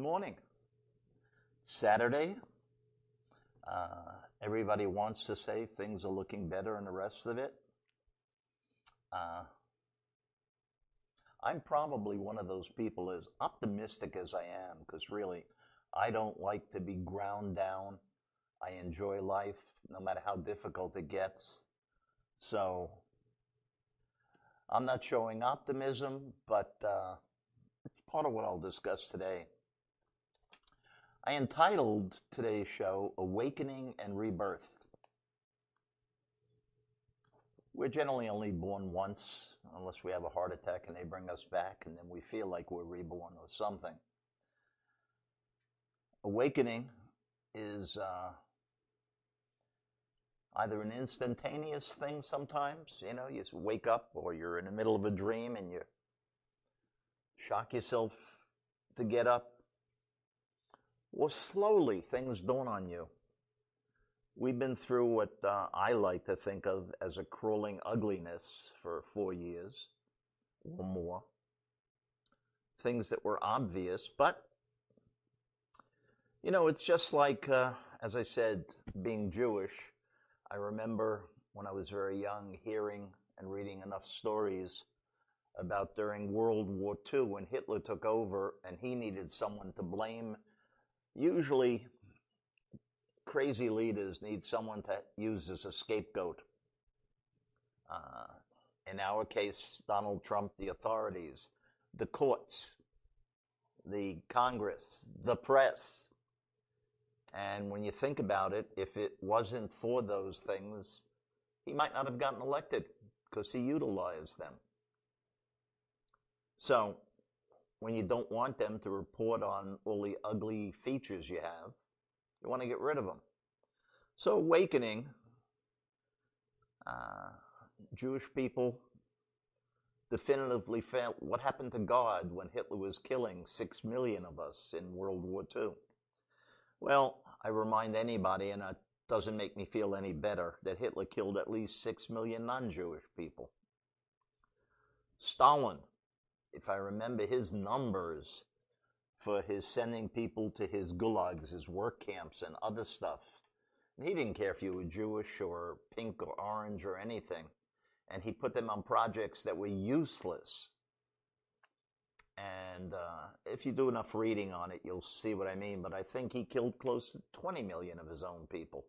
morning. Saturday. Uh, everybody wants to say things are looking better and the rest of it. Uh, I'm probably one of those people as optimistic as I am because really I don't like to be ground down. I enjoy life no matter how difficult it gets. So I'm not showing optimism, but uh, it's part of what I'll discuss today. I entitled today's show Awakening and Rebirth. We're generally only born once, unless we have a heart attack and they bring us back, and then we feel like we're reborn or something. Awakening is uh, either an instantaneous thing sometimes, you know, you wake up or you're in the middle of a dream and you shock yourself to get up, or slowly things dawn on you. We've been through what uh, I like to think of as a crawling ugliness for four years or more. Things that were obvious, but you know, it's just like, uh, as I said, being Jewish. I remember when I was very young hearing and reading enough stories about during World War II when Hitler took over and he needed someone to blame. Usually, crazy leaders need someone to use as a scapegoat. Uh, in our case, Donald Trump, the authorities, the courts, the Congress, the press, and when you think about it, if it wasn't for those things, he might not have gotten elected because he utilized them. So, when you don't want them to report on all the ugly features you have, you want to get rid of them. So, awakening, uh, Jewish people definitively felt what happened to God when Hitler was killing six million of us in World War II. Well, I remind anybody, and it doesn't make me feel any better, that Hitler killed at least six million non-Jewish people. Stalin, if I remember his numbers for his sending people to his gulags, his work camps, and other stuff, And he didn't care if you were Jewish or pink or orange or anything. And he put them on projects that were useless. And uh, if you do enough reading on it, you'll see what I mean. But I think he killed close to 20 million of his own people.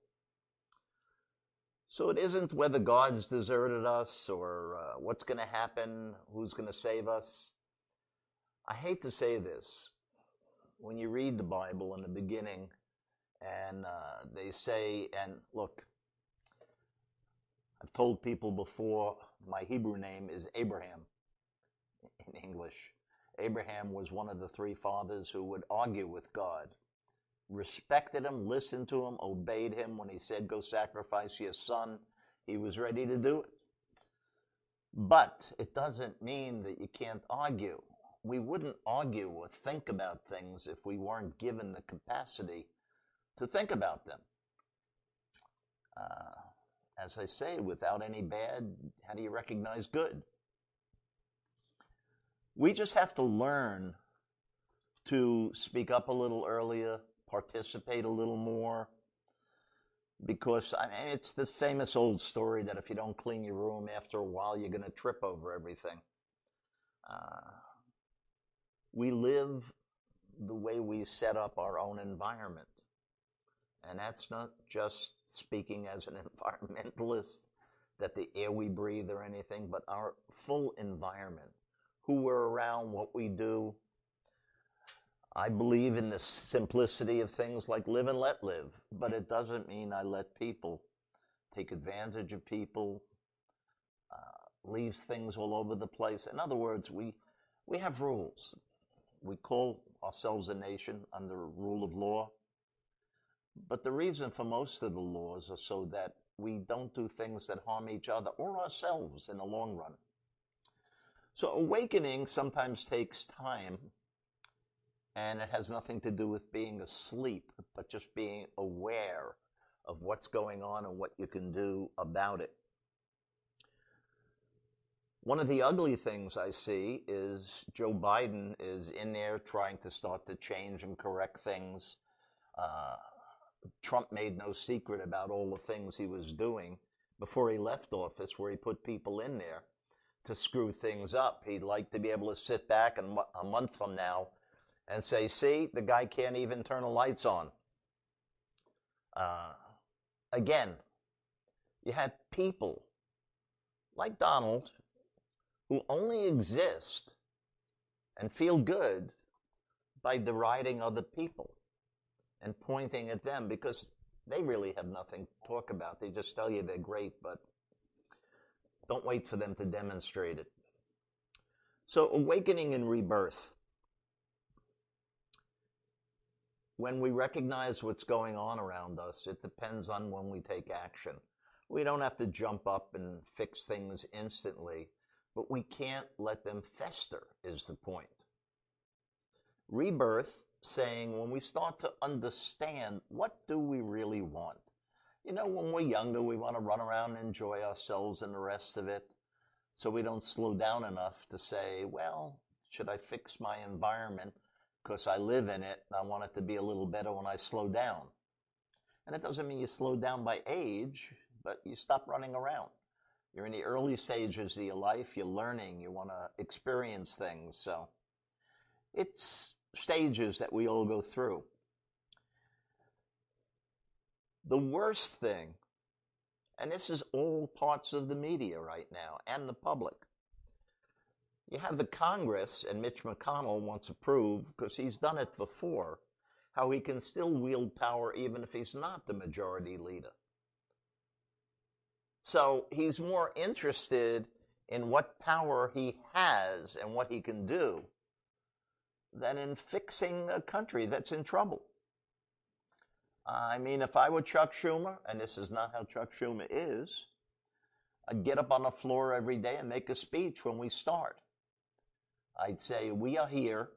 So it isn't whether God's deserted us or uh, what's going to happen, who's going to save us. I hate to say this. When you read the Bible in the beginning, and uh, they say, and look, I've told people before, my Hebrew name is Abraham in English. Abraham was one of the three fathers who would argue with God, respected him, listened to him, obeyed him when he said, Go sacrifice your son. He was ready to do it. But it doesn't mean that you can't argue. We wouldn't argue or think about things if we weren't given the capacity to think about them. Uh, as I say, without any bad, how do you recognize good? We just have to learn to speak up a little earlier, participate a little more, because I mean, it's the famous old story that if you don't clean your room after a while, you're going to trip over everything. Uh, we live the way we set up our own environment. And that's not just speaking as an environmentalist, that the air we breathe or anything, but our full environment who we're around, what we do. I believe in the simplicity of things like live and let live, but it doesn't mean I let people take advantage of people, uh, leaves things all over the place. In other words, we, we have rules. We call ourselves a nation under rule of law. But the reason for most of the laws are so that we don't do things that harm each other or ourselves in the long run. So awakening sometimes takes time and it has nothing to do with being asleep, but just being aware of what's going on and what you can do about it. One of the ugly things I see is Joe Biden is in there trying to start to change and correct things. Uh, Trump made no secret about all the things he was doing before he left office, where he put people in there to screw things up. He'd like to be able to sit back and a month from now and say, see, the guy can't even turn the lights on. Uh, again, you have people like Donald who only exist and feel good by deriding other people and pointing at them because they really have nothing to talk about. They just tell you they're great, but don't wait for them to demonstrate it. So, awakening and rebirth. When we recognize what's going on around us, it depends on when we take action. We don't have to jump up and fix things instantly, but we can't let them fester, is the point. Rebirth saying when we start to understand what do we really want. You know, when we're younger, we want to run around and enjoy ourselves and the rest of it. So we don't slow down enough to say, well, should I fix my environment because I live in it I want it to be a little better when I slow down? And that doesn't mean you slow down by age, but you stop running around. You're in the early stages of your life, you're learning, you want to experience things. So it's stages that we all go through. The worst thing, and this is all parts of the media right now and the public, you have the Congress, and Mitch McConnell wants to prove, because he's done it before, how he can still wield power even if he's not the majority leader. So he's more interested in what power he has and what he can do than in fixing a country that's in trouble. I mean, if I were Chuck Schumer, and this is not how Chuck Schumer is, I'd get up on the floor every day and make a speech when we start. I'd say, We are here.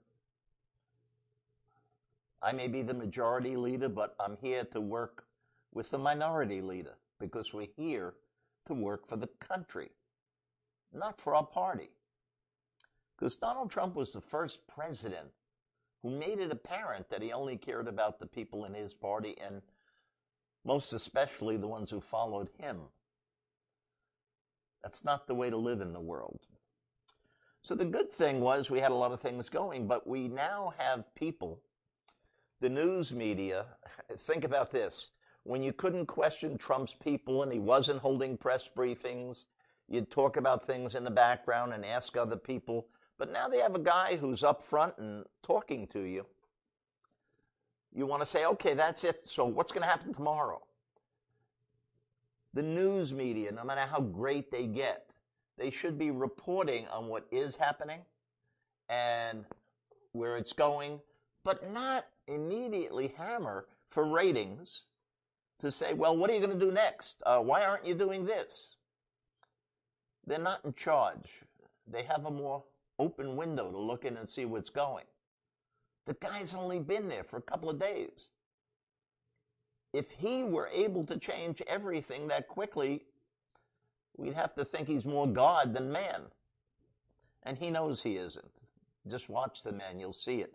I may be the majority leader, but I'm here to work with the minority leader because we're here to work for the country, not for our party. Because Donald Trump was the first president who made it apparent that he only cared about the people in his party and most especially the ones who followed him. That's not the way to live in the world. So the good thing was we had a lot of things going, but we now have people, the news media, think about this. When you couldn't question Trump's people and he wasn't holding press briefings, you'd talk about things in the background and ask other people but now they have a guy who's up front and talking to you. You want to say, okay, that's it. So what's going to happen tomorrow? The news media, no matter how great they get, they should be reporting on what is happening and where it's going, but not immediately hammer for ratings to say, well, what are you going to do next? Uh, why aren't you doing this? They're not in charge. They have a more open window to look in and see what's going. The guy's only been there for a couple of days. If he were able to change everything that quickly, we'd have to think he's more God than man. And he knows he isn't. Just watch the man, you'll see it.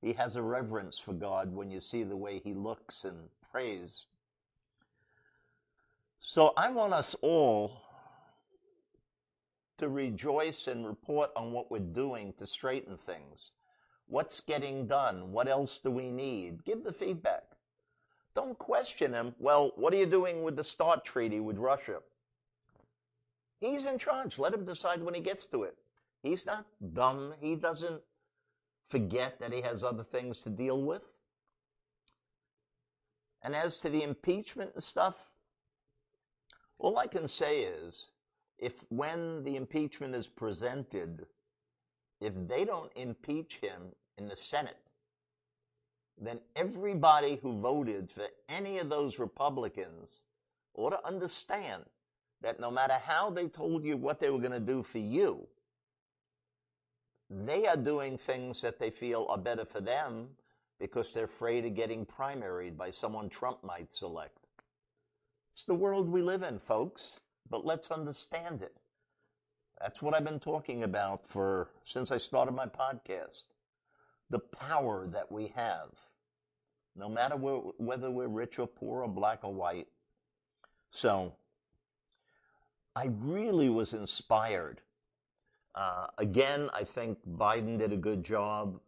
He has a reverence for God when you see the way he looks and prays. So I want us all to rejoice and report on what we're doing to straighten things. What's getting done? What else do we need? Give the feedback. Don't question him. Well, what are you doing with the START treaty with Russia? He's in charge. Let him decide when he gets to it. He's not dumb. He doesn't forget that he has other things to deal with. And as to the impeachment and stuff, all I can say is if when the impeachment is presented, if they don't impeach him in the Senate, then everybody who voted for any of those Republicans ought to understand that no matter how they told you what they were going to do for you, they are doing things that they feel are better for them because they're afraid of getting primaried by someone Trump might select. It's the world we live in, folks but let's understand it. That's what I've been talking about for since I started my podcast. The power that we have, no matter whether we're rich or poor or black or white. So, I really was inspired. Uh, again, I think Biden did a good job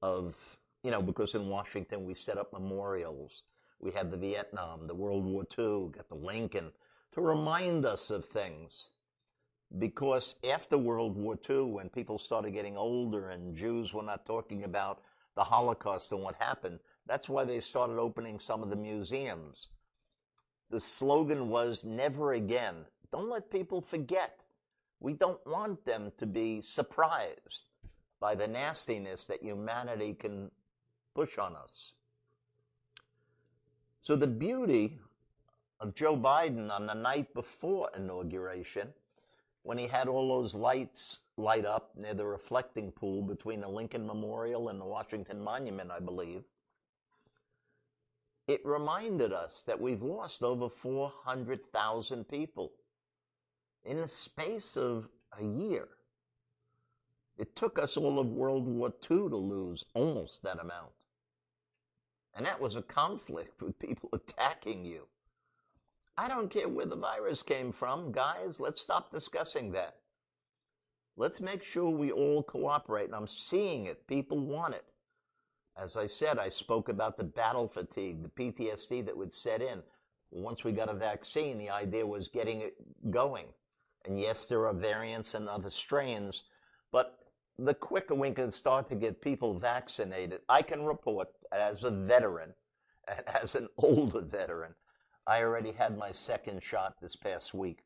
of, you know, because in Washington we set up memorials. We had the Vietnam, the World War II, got the Lincoln to remind us of things because after World War II, when people started getting older and Jews were not talking about the Holocaust and what happened, that's why they started opening some of the museums. The slogan was never again. Don't let people forget. We don't want them to be surprised by the nastiness that humanity can push on us. So the beauty of Joe Biden on the night before inauguration when he had all those lights light up near the reflecting pool between the Lincoln Memorial and the Washington Monument, I believe, it reminded us that we've lost over 400,000 people in the space of a year. It took us all of World War II to lose almost that amount. And that was a conflict with people attacking you. I don't care where the virus came from, guys. Let's stop discussing that. Let's make sure we all cooperate. And I'm seeing it. People want it. As I said, I spoke about the battle fatigue, the PTSD that would set in. Once we got a vaccine, the idea was getting it going. And yes, there are variants and other strains, but the quicker we can start to get people vaccinated, I can report as a veteran and as an older veteran I already had my second shot this past week.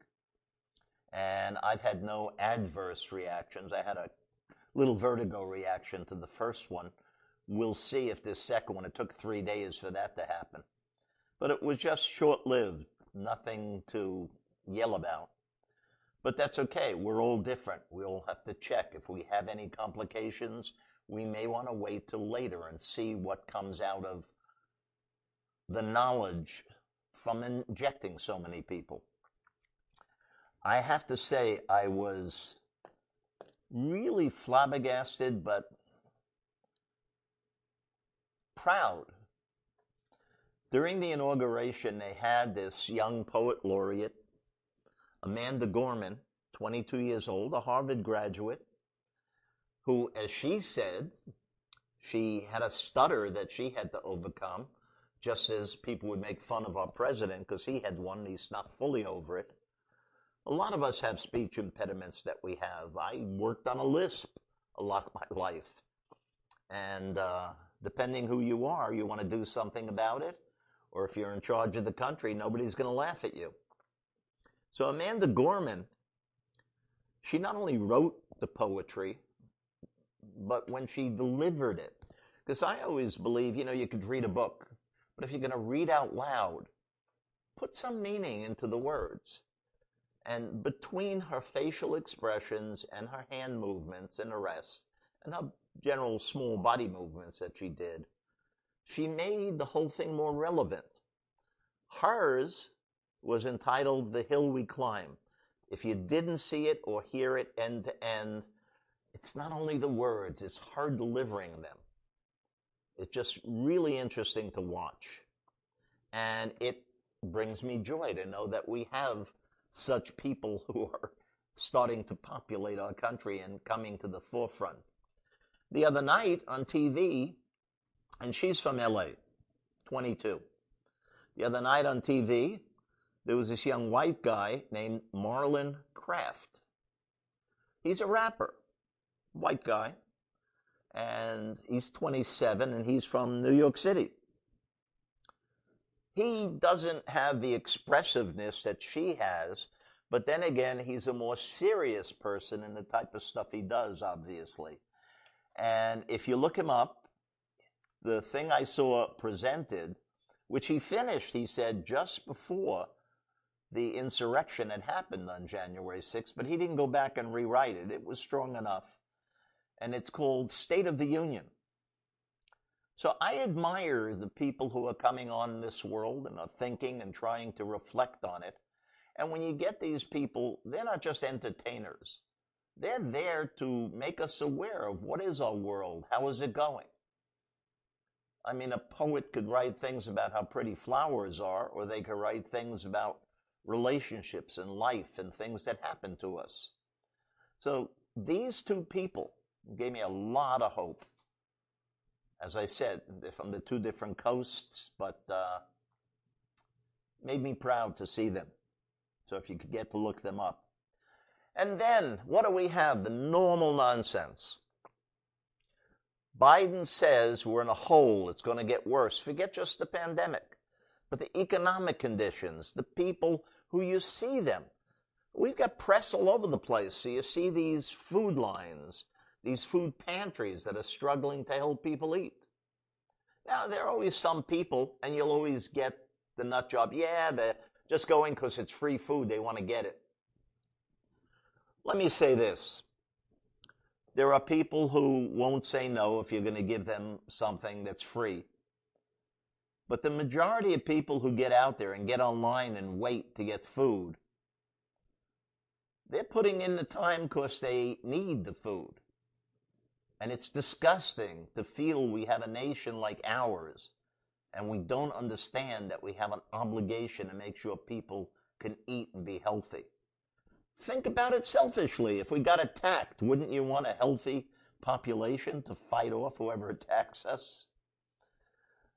And I've had no adverse reactions. I had a little vertigo reaction to the first one. We'll see if this second one, it took three days for that to happen. But it was just short lived, nothing to yell about. But that's okay. We're all different. We all have to check. If we have any complications, we may want to wait till later and see what comes out of the knowledge from injecting so many people. I have to say, I was really flabbergasted, but proud. During the inauguration, they had this young poet laureate, Amanda Gorman, 22 years old, a Harvard graduate, who, as she said, she had a stutter that she had to overcome just as people would make fun of our president because he had one, he's not fully over it. A lot of us have speech impediments that we have. I worked on a lisp a lot of my life. And uh, depending who you are, you want to do something about it. Or if you're in charge of the country, nobody's going to laugh at you. So Amanda Gorman, she not only wrote the poetry, but when she delivered it, because I always believe, you know, you could read a book but if you're going to read out loud, put some meaning into the words. And between her facial expressions and her hand movements and the rest, and her general small body movements that she did, she made the whole thing more relevant. Hers was entitled The Hill We Climb. If you didn't see it or hear it end to end, it's not only the words, it's her delivering them. It's just really interesting to watch. And it brings me joy to know that we have such people who are starting to populate our country and coming to the forefront. The other night on TV, and she's from LA, 22. The other night on TV, there was this young white guy named Marlon Craft. He's a rapper, white guy, and he's 27 and he's from New York City. He doesn't have the expressiveness that she has, but then again, he's a more serious person in the type of stuff he does, obviously. And if you look him up, the thing I saw presented, which he finished, he said, just before the insurrection had happened on January 6th, but he didn't go back and rewrite it. It was strong enough and it's called State of the Union. So I admire the people who are coming on this world and are thinking and trying to reflect on it. And when you get these people, they're not just entertainers. They're there to make us aware of what is our world, how is it going. I mean, a poet could write things about how pretty flowers are, or they could write things about relationships and life and things that happen to us. So these two people gave me a lot of hope. As I said, they're from the two different coasts, but uh, made me proud to see them. So if you could get to look them up. And then, what do we have? The normal nonsense. Biden says we're in a hole, it's going to get worse. Forget just the pandemic, but the economic conditions, the people who you see them. We've got press all over the place. So you see these food lines, these food pantries that are struggling to help people eat. Now, there are always some people, and you'll always get the nut job. Yeah, they're just going because it's free food. They want to get it. Let me say this. There are people who won't say no if you're going to give them something that's free. But the majority of people who get out there and get online and wait to get food, they're putting in the time because they need the food. And it's disgusting to feel we have a nation like ours and we don't understand that we have an obligation to make sure people can eat and be healthy. Think about it selfishly. If we got attacked, wouldn't you want a healthy population to fight off whoever attacks us?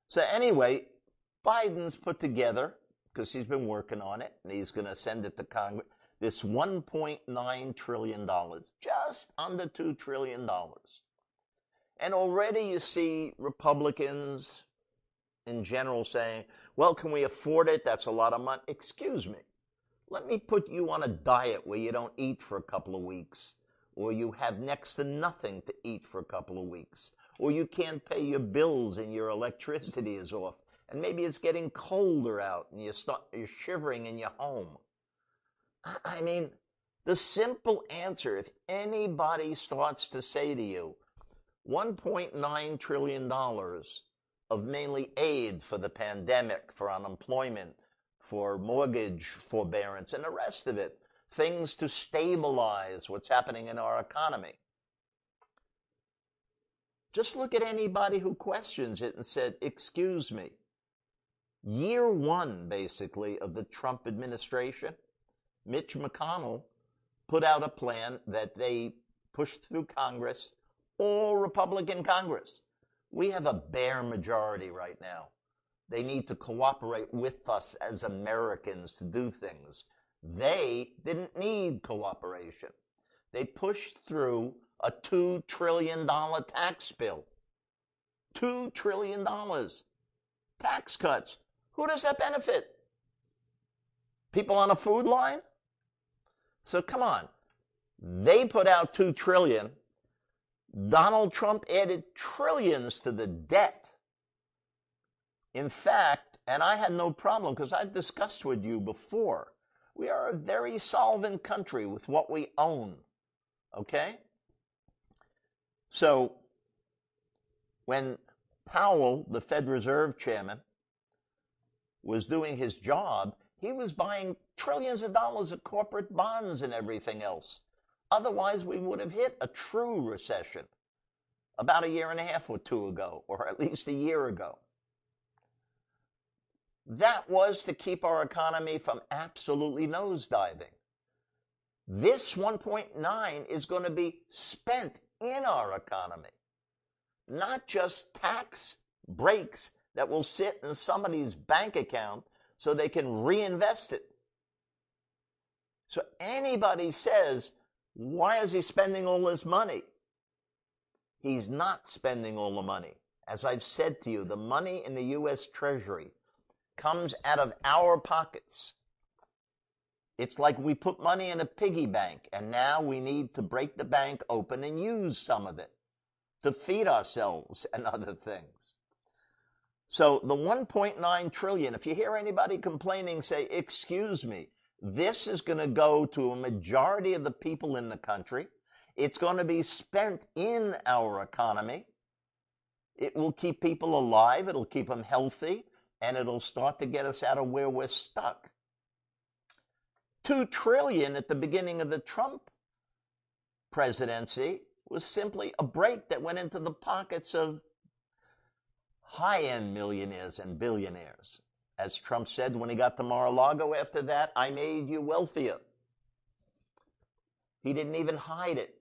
So anyway, Biden's put together, because he's been working on it, and he's going to send it to Congress, this $1.9 trillion, just under $2 trillion. And already you see Republicans in general saying, well, can we afford it? That's a lot of money. Excuse me. Let me put you on a diet where you don't eat for a couple of weeks, or you have next to nothing to eat for a couple of weeks, or you can't pay your bills and your electricity is off, and maybe it's getting colder out and you start, you're shivering in your home. I mean, the simple answer, if anybody starts to say to you, $1.9 trillion of mainly aid for the pandemic, for unemployment, for mortgage forbearance, and the rest of it, things to stabilize what's happening in our economy. Just look at anybody who questions it and said, excuse me. Year one, basically, of the Trump administration, Mitch McConnell put out a plan that they pushed through Congress, all Republican Congress. We have a bare majority right now. They need to cooperate with us as Americans to do things. They didn't need cooperation. They pushed through a $2 trillion tax bill. $2 trillion. Tax cuts. Who does that benefit? People on a food line? So come on. They put out 2 trillion. Donald Trump added trillions to the debt. In fact, and I had no problem because I've discussed with you before, we are a very solvent country with what we own. Okay? So, when Powell, the Fed Reserve chairman, was doing his job, he was buying trillions of dollars of corporate bonds and everything else. Otherwise, we would have hit a true recession about a year and a half or two ago, or at least a year ago. That was to keep our economy from absolutely nosediving. This 1.9 is going to be spent in our economy, not just tax breaks that will sit in somebody's bank account so they can reinvest it. So anybody says, why is he spending all this money? He's not spending all the money. As I've said to you, the money in the U.S. Treasury comes out of our pockets. It's like we put money in a piggy bank and now we need to break the bank open and use some of it to feed ourselves and other things. So the 1.9 trillion, if you hear anybody complaining, say, excuse me, this is going to go to a majority of the people in the country. It's going to be spent in our economy. It will keep people alive. It'll keep them healthy and it'll start to get us out of where we're stuck. Two trillion at the beginning of the Trump presidency was simply a break that went into the pockets of high end millionaires and billionaires. As Trump said when he got to Mar a Lago after that, I made you wealthier. He didn't even hide it.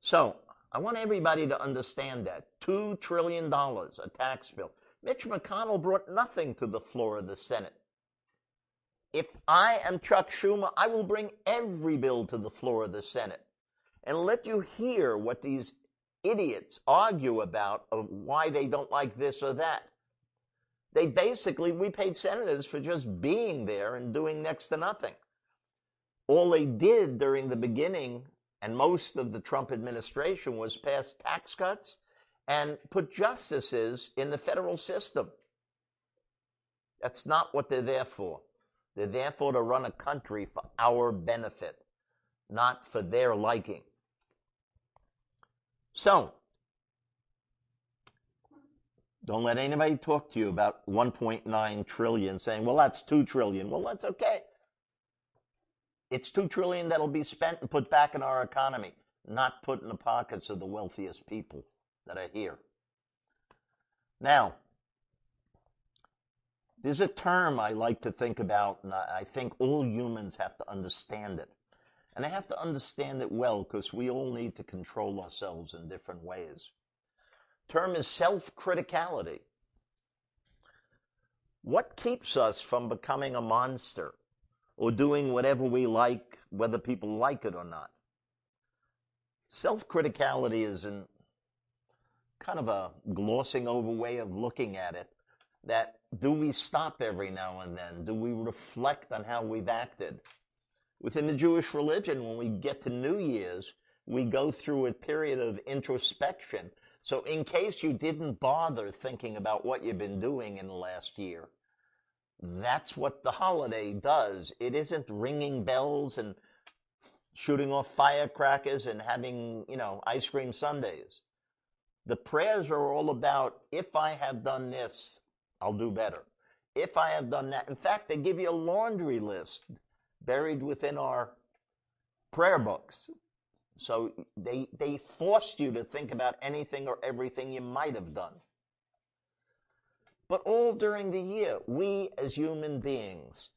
So I want everybody to understand that. $2 trillion, a tax bill. Mitch McConnell brought nothing to the floor of the Senate. If I am Chuck Schumer, I will bring every bill to the floor of the Senate and let you hear what these idiots argue about of why they don't like this or that. They basically, we paid senators for just being there and doing next to nothing. All they did during the beginning and most of the Trump administration was pass tax cuts and put justices in the federal system. That's not what they're there for. They're there for to run a country for our benefit, not for their liking. So, don't let anybody talk to you about 1.9 trillion saying, well, that's 2 trillion. Well, that's okay. It's 2 trillion that'll be spent and put back in our economy, not put in the pockets of the wealthiest people that are here. Now, there's a term I like to think about, and I think all humans have to understand it. And they have to understand it well because we all need to control ourselves in different ways. Term is self-criticality. What keeps us from becoming a monster or doing whatever we like, whether people like it or not? Self-criticality is in kind of a glossing over way of looking at it that do we stop every now and then? Do we reflect on how we've acted? Within the Jewish religion, when we get to New Year's, we go through a period of introspection. So in case you didn't bother thinking about what you've been doing in the last year, that's what the holiday does. It isn't ringing bells and shooting off firecrackers and having, you know, ice cream sundaes. The prayers are all about, if I have done this, I'll do better. If I have done that, in fact, they give you a laundry list buried within our prayer books. So they, they forced you to think about anything or everything you might have done. But all during the year, we as human beings,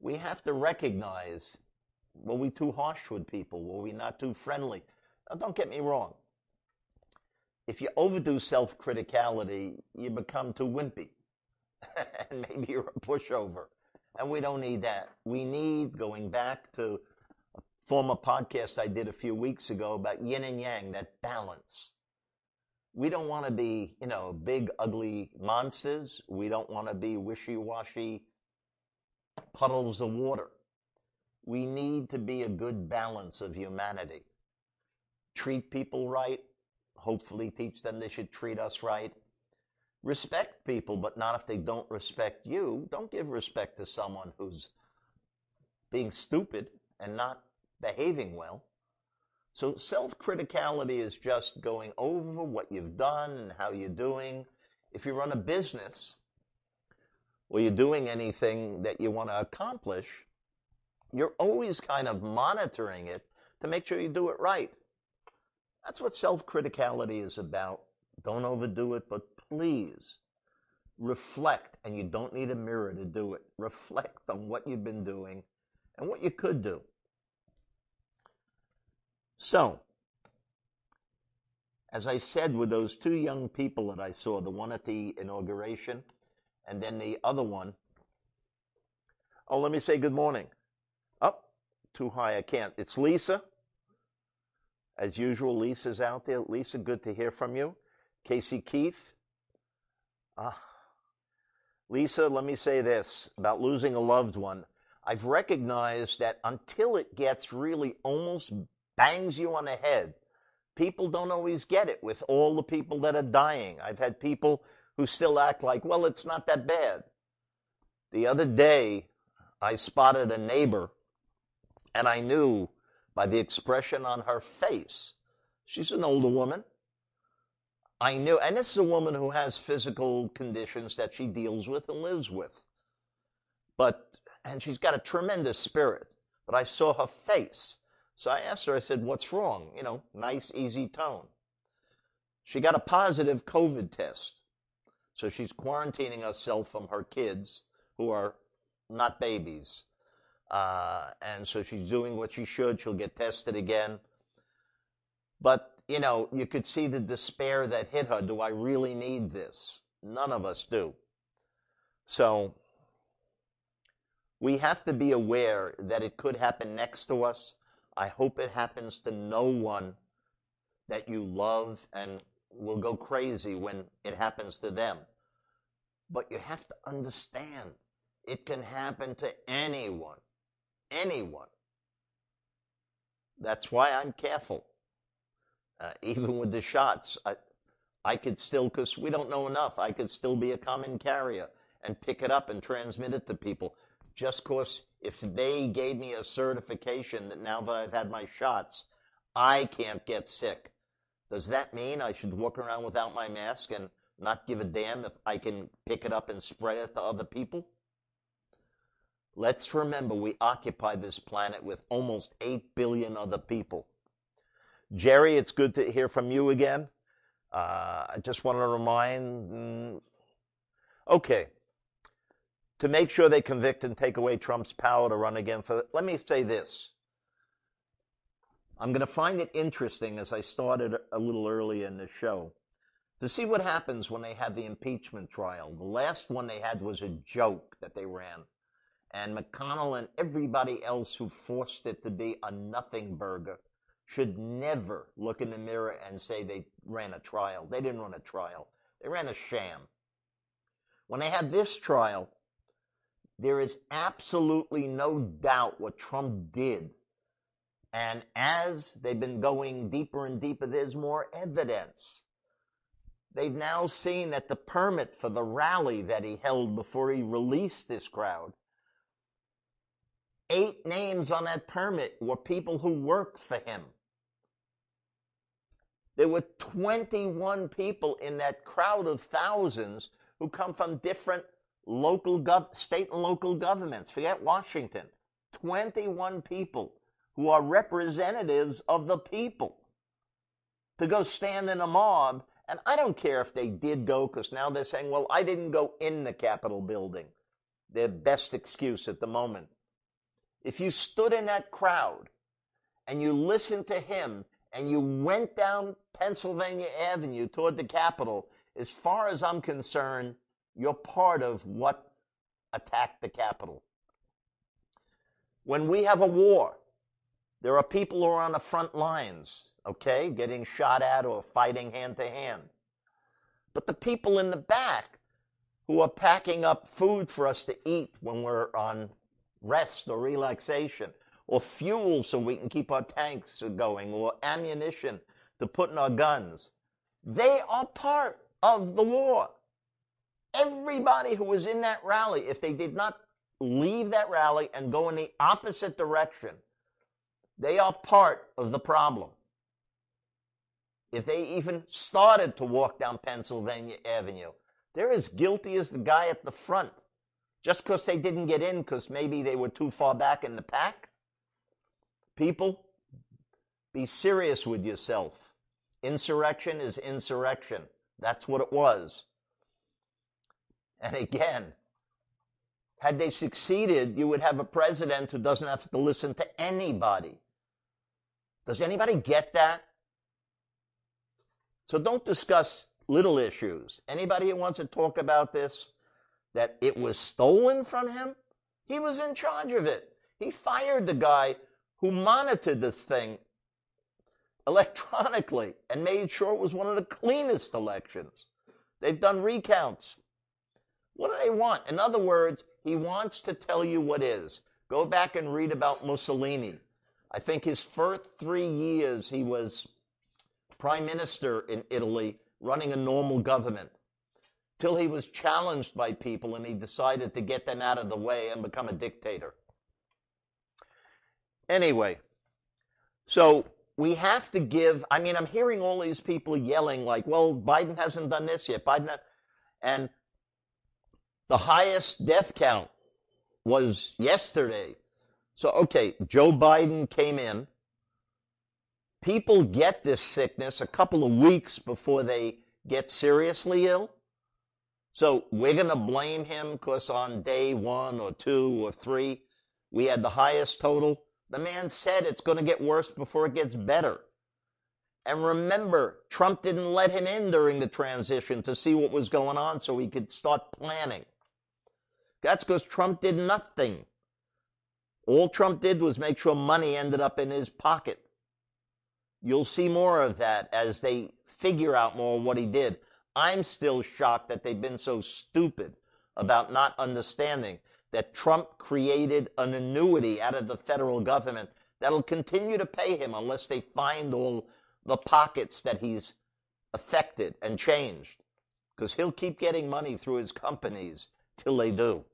we have to recognize, were we too harsh with people? Were we not too friendly? Now, don't get me wrong. If you overdo self-criticality, you become too wimpy. and maybe you're a pushover. And we don't need that. We need, going back to a former podcast I did a few weeks ago about yin and yang, that balance. We don't want to be, you know, big, ugly monsters. We don't want to be wishy-washy puddles of water. We need to be a good balance of humanity. Treat people right. Hopefully teach them they should treat us right respect people, but not if they don't respect you. Don't give respect to someone who's being stupid and not behaving well. So self-criticality is just going over what you've done and how you're doing. If you run a business or you're doing anything that you want to accomplish, you're always kind of monitoring it to make sure you do it right. That's what self-criticality is about. Don't overdo it, but please reflect, and you don't need a mirror to do it. Reflect on what you've been doing and what you could do. So, as I said, with those two young people that I saw, the one at the inauguration and then the other one, oh, let me say good morning. Up, oh, too high, I can't. It's Lisa. As usual, Lisa's out there. Lisa, good to hear from you. Casey Keith, uh, Lisa, let me say this about losing a loved one. I've recognized that until it gets really almost bangs you on the head, people don't always get it with all the people that are dying. I've had people who still act like, well, it's not that bad. The other day, I spotted a neighbor and I knew by the expression on her face, she's an older woman, I knew, and this is a woman who has physical conditions that she deals with and lives with. But, and she's got a tremendous spirit. But I saw her face. So I asked her, I said, what's wrong? You know, nice, easy tone. She got a positive COVID test. So she's quarantining herself from her kids who are not babies. Uh, and so she's doing what she should. She'll get tested again. But, you know, you could see the despair that hit her. Do I really need this? None of us do. So we have to be aware that it could happen next to us. I hope it happens to no one that you love and will go crazy when it happens to them. But you have to understand it can happen to anyone. Anyone. That's why I'm careful. Uh, even with the shots, I, I could still, because we don't know enough, I could still be a common carrier and pick it up and transmit it to people. Just because if they gave me a certification that now that I've had my shots, I can't get sick. Does that mean I should walk around without my mask and not give a damn if I can pick it up and spread it to other people? Let's remember we occupy this planet with almost 8 billion other people. Jerry, it's good to hear from you again. Uh, I just want to remind, mm, okay, to make sure they convict and take away Trump's power to run again for, let me say this. I'm going to find it interesting as I started a little early in the show to see what happens when they have the impeachment trial. The last one they had was a joke that they ran. And McConnell and everybody else who forced it to be a nothing burger should never look in the mirror and say they ran a trial. They didn't run a trial. They ran a sham. When they had this trial, there is absolutely no doubt what Trump did and as they've been going deeper and deeper, there's more evidence. They've now seen that the permit for the rally that he held before he released this crowd, eight names on that permit were people who worked for him. There were 21 people in that crowd of thousands who come from different local gov- state and local governments. Forget Washington. 21 people who are representatives of the people to go stand in a mob. And I don't care if they did go, because now they're saying, well, I didn't go in the Capitol building. Their best excuse at the moment. If you stood in that crowd and you listened to him and you went down Pennsylvania Avenue toward the Capitol, as far as I'm concerned, you're part of what attacked the Capitol. When we have a war, there are people who are on the front lines, okay, getting shot at or fighting hand to hand. But the people in the back who are packing up food for us to eat when we're on rest or relaxation, or fuel so we can keep our tanks going, or ammunition to put in our guns, they are part of the war. Everybody who was in that rally, if they did not leave that rally and go in the opposite direction, they are part of the problem. If they even started to walk down Pennsylvania Avenue, they're as guilty as the guy at the front. Just because they didn't get in because maybe they were too far back in the pack. People, be serious with yourself. Insurrection is insurrection. That's what it was. And again, had they succeeded, you would have a president who doesn't have to listen to anybody. Does anybody get that? So don't discuss little issues. Anybody who wants to talk about this, that it was stolen from him, he was in charge of it. He fired the guy who monitored the thing electronically and made sure it was one of the cleanest elections. They've done recounts. What do they want? In other words, he wants to tell you what is. Go back and read about Mussolini. I think his first three years he was prime minister in Italy, running a normal government, till he was challenged by people and he decided to get them out of the way and become a dictator. Anyway, so we have to give, I mean, I'm hearing all these people yelling like, well, Biden hasn't done this yet. Biden, and the highest death count was yesterday so, okay, Joe Biden came in People get this sickness a couple of weeks before they get seriously ill. So we're going to blame him because on day one or two or three, we had the highest total. The man said it's going to get worse before it gets better. And remember, Trump didn't let him in during the transition to see what was going on so he could start planning. That's because Trump did nothing. All Trump did was make sure money ended up in his pocket. You'll see more of that as they figure out more what he did. I'm still shocked that they've been so stupid about not understanding that Trump created an annuity out of the federal government that'll continue to pay him unless they find all the pockets that he's affected and changed. Because he'll keep getting money through his companies till they do.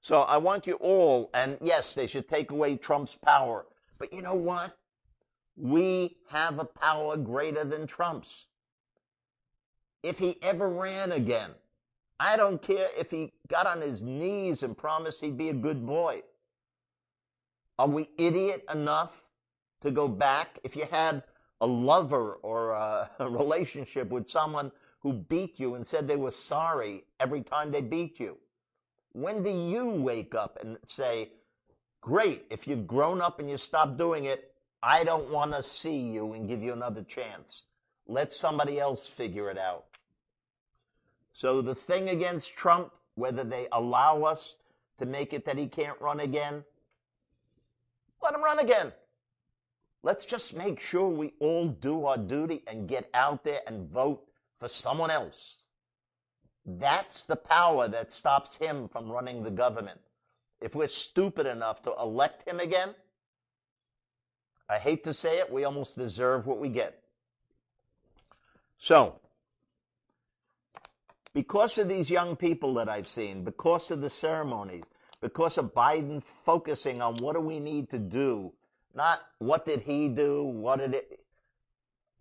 So I want you all, and yes, they should take away Trump's power. But you know what? We have a power greater than Trump's. If he ever ran again, I don't care if he got on his knees and promised he'd be a good boy. Are we idiot enough to go back? If you had a lover or a, a relationship with someone who beat you and said they were sorry every time they beat you, when do you wake up and say, great, if you've grown up and you stop doing it, I don't want to see you and give you another chance. Let somebody else figure it out. So the thing against Trump, whether they allow us to make it that he can't run again, let him run again. Let's just make sure we all do our duty and get out there and vote for someone else. That's the power that stops him from running the government. If we're stupid enough to elect him again, I hate to say it, we almost deserve what we get. So, because of these young people that I've seen, because of the ceremonies, because of Biden focusing on what do we need to do, not what did he do, what did it,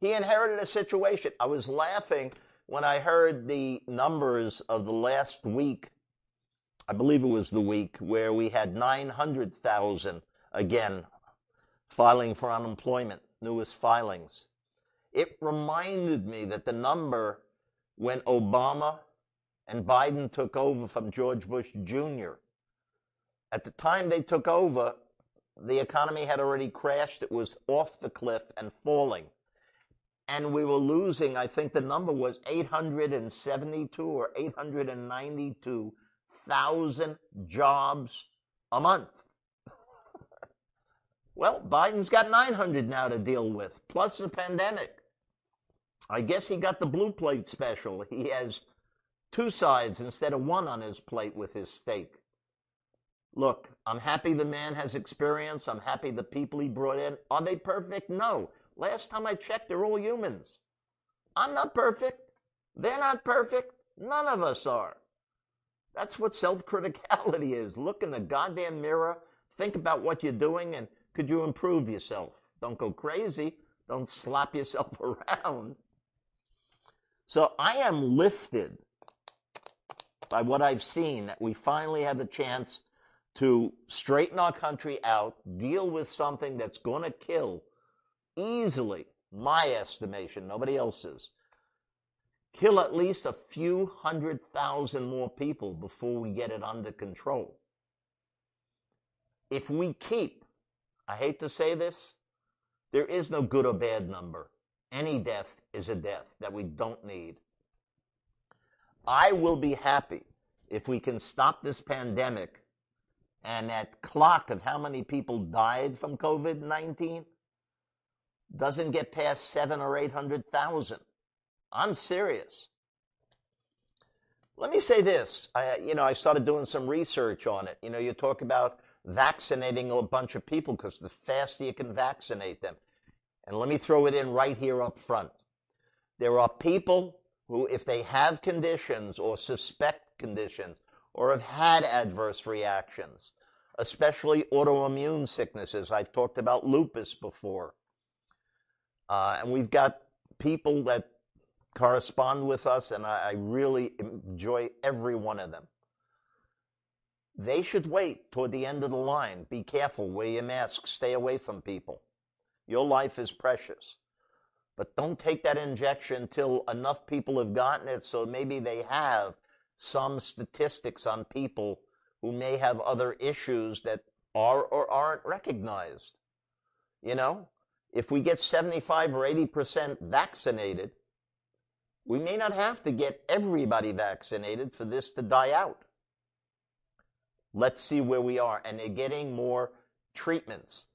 he inherited a situation. I was laughing when I heard the numbers of the last week, I believe it was the week where we had 900,000 again filing for unemployment, newest filings. It reminded me that the number when Obama and Biden took over from George Bush Jr. At the time they took over, the economy had already crashed. It was off the cliff and falling and we were losing, I think the number was 872 or 892,000 jobs a month. well, Biden's got 900 now to deal with, plus the pandemic. I guess he got the blue plate special. He has two sides instead of one on his plate with his steak. Look, I'm happy the man has experience. I'm happy the people he brought in. Are they perfect? No. Last time I checked, they're all humans. I'm not perfect. They're not perfect. None of us are. That's what self-criticality is. Look in the goddamn mirror, think about what you're doing, and could you improve yourself? Don't go crazy. Don't slap yourself around. So I am lifted by what I've seen we finally have a chance to straighten our country out, deal with something that's going to kill easily, my estimation, nobody else's, kill at least a few hundred thousand more people before we get it under control. If we keep, I hate to say this, there is no good or bad number. Any death is a death that we don't need. I will be happy if we can stop this pandemic and that clock of how many people died from COVID 19 doesn't get past seven or eight hundred thousand. I'm serious. Let me say this. I, you know, I started doing some research on it. You know, you talk about vaccinating a bunch of people because the faster you can vaccinate them. And let me throw it in right here up front. There are people who, if they have conditions or suspect conditions or have had adverse reactions, especially autoimmune sicknesses, I've talked about lupus before, uh, and we've got people that correspond with us, and I, I really enjoy every one of them. They should wait toward the end of the line. Be careful, wear your mask, stay away from people. Your life is precious. But don't take that injection till enough people have gotten it so maybe they have some statistics on people who may have other issues that are or aren't recognized. You know, if we get 75 or 80% vaccinated, we may not have to get everybody vaccinated for this to die out. Let's see where we are. And they're getting more treatments.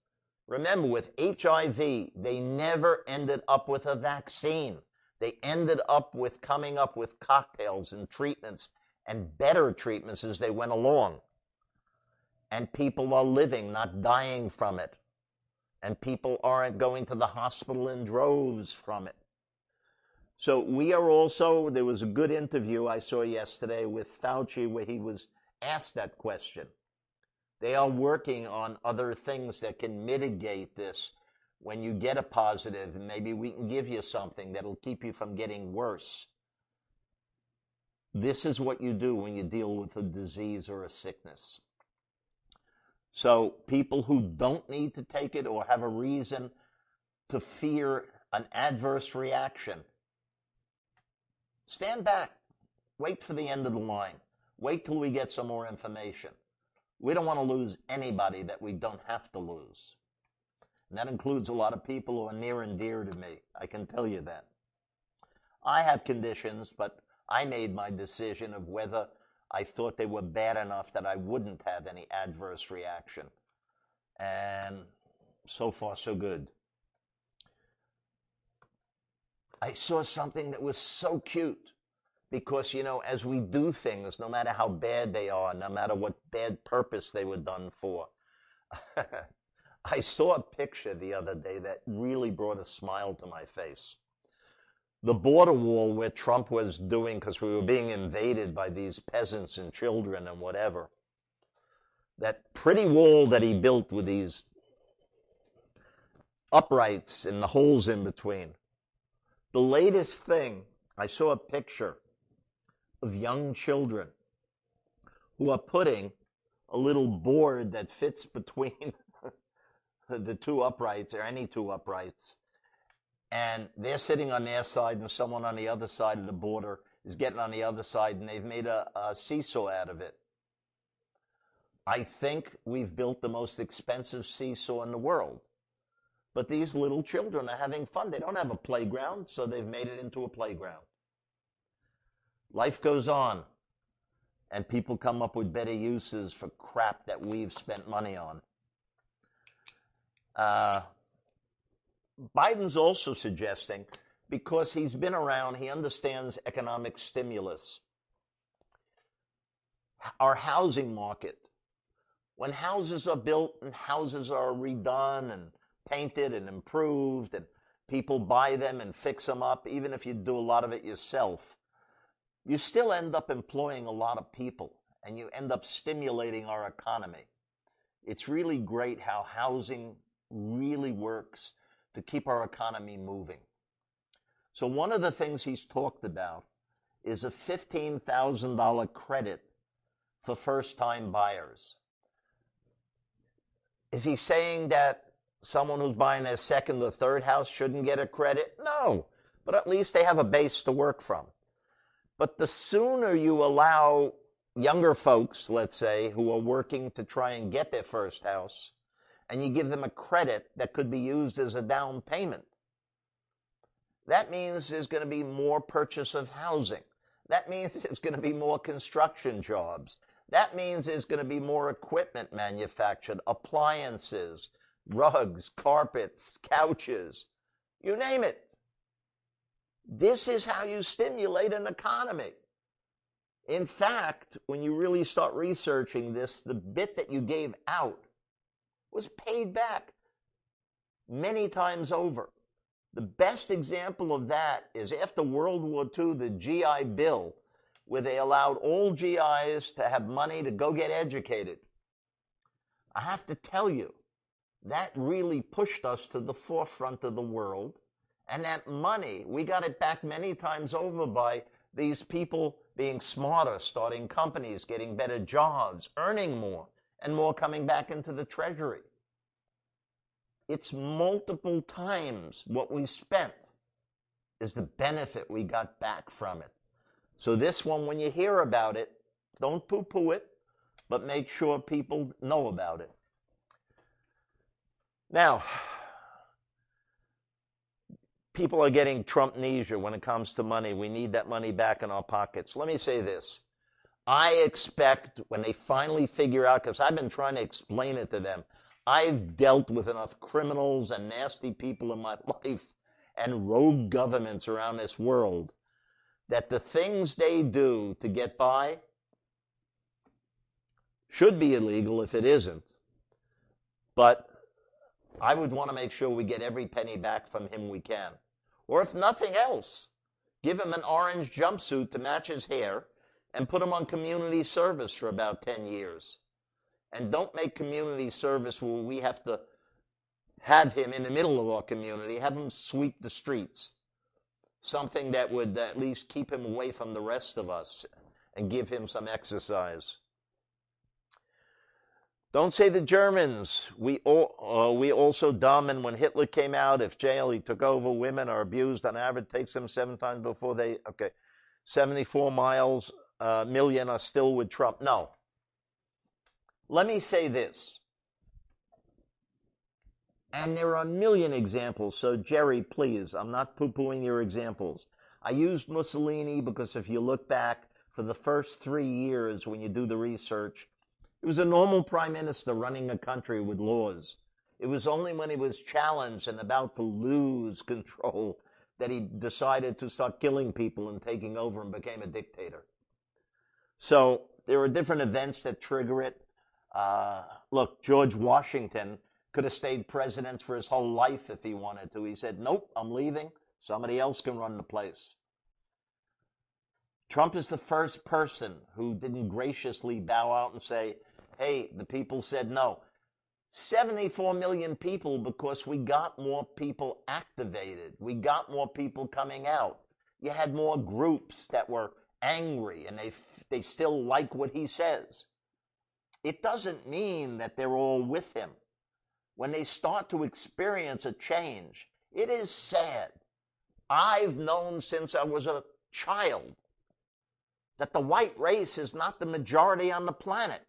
Remember, with HIV, they never ended up with a vaccine. They ended up with coming up with cocktails and treatments and better treatments as they went along. And people are living, not dying from it. And people aren't going to the hospital in droves from it. So we are also, there was a good interview I saw yesterday with Fauci where he was asked that question. They are working on other things that can mitigate this when you get a positive, maybe we can give you something that'll keep you from getting worse. This is what you do when you deal with a disease or a sickness. So people who don't need to take it or have a reason to fear an adverse reaction, stand back. Wait for the end of the line. Wait till we get some more information. We don't want to lose anybody that we don't have to lose. And that includes a lot of people who are near and dear to me. I can tell you that. I have conditions, but I made my decision of whether I thought they were bad enough that I wouldn't have any adverse reaction. And so far, so good. I saw something that was so cute because, you know, as we do things, no matter how bad they are, no matter what bad purpose they were done for, I saw a picture the other day that really brought a smile to my face. The border wall where Trump was doing, because we were being invaded by these peasants and children and whatever. That pretty wall that he built with these uprights and the holes in between. The latest thing, I saw a picture of young children who are putting a little board that fits between the two uprights or any two uprights. And they're sitting on their side and someone on the other side of the border is getting on the other side and they've made a, a seesaw out of it. I think we've built the most expensive seesaw in the world. But these little children are having fun. They don't have a playground, so they've made it into a playground. Life goes on, and people come up with better uses for crap that we've spent money on. Uh, Biden's also suggesting, because he's been around, he understands economic stimulus. Our housing market. When houses are built and houses are redone and painted and improved and people buy them and fix them up, even if you do a lot of it yourself, you still end up employing a lot of people and you end up stimulating our economy. It's really great how housing really works to keep our economy moving. So one of the things he's talked about is a $15,000 credit for first time buyers. Is he saying that someone who's buying their second or third house shouldn't get a credit? No, but at least they have a base to work from. But the sooner you allow younger folks, let's say, who are working to try and get their first house, and you give them a credit that could be used as a down payment, that means there's going to be more purchase of housing. That means there's going to be more construction jobs. That means there's going to be more equipment manufactured, appliances, rugs, carpets, couches, you name it. This is how you stimulate an economy. In fact, when you really start researching this, the bit that you gave out was paid back many times over. The best example of that is after World War II, the GI Bill, where they allowed all GIs to have money to go get educated. I have to tell you, that really pushed us to the forefront of the world and that money, we got it back many times over by these people being smarter, starting companies, getting better jobs, earning more, and more coming back into the treasury. it's multiple times what we spent is the benefit we got back from it. So this one, when you hear about it, don't poo-poo it, but make sure people know about it. Now, people are getting Trumpnesia when it comes to money. We need that money back in our pockets. Let me say this. I expect when they finally figure out, because I've been trying to explain it to them, I've dealt with enough criminals and nasty people in my life and rogue governments around this world that the things they do to get by should be illegal if it isn't. But I would want to make sure we get every penny back from him we can. Or if nothing else, give him an orange jumpsuit to match his hair and put him on community service for about 10 years. And don't make community service where we have to have him in the middle of our community, have him sweep the streets. Something that would at least keep him away from the rest of us and give him some exercise. Don't say the Germans. We all, uh, we also dumb. And when Hitler came out, if jail he took over, women are abused on average. Takes them seven times before they. Okay, seventy-four miles uh, million are still with Trump. No. Let me say this. And there are a million examples. So Jerry, please, I'm not poo-pooing your examples. I used Mussolini because if you look back for the first three years when you do the research, it was a normal prime minister running a country with laws. It was only when he was challenged and about to lose control that he decided to start killing people and taking over and became a dictator. So there are different events that trigger it. Uh, look, George Washington could have stayed president for his whole life if he wanted to. He said, nope, I'm leaving. Somebody else can run the place. Trump is the first person who didn't graciously bow out and say, Hey, the people said no. 74 million people because we got more people activated. We got more people coming out. You had more groups that were angry and they, they still like what he says. It doesn't mean that they're all with him. When they start to experience a change, it is sad. I've known since I was a child that the white race is not the majority on the planet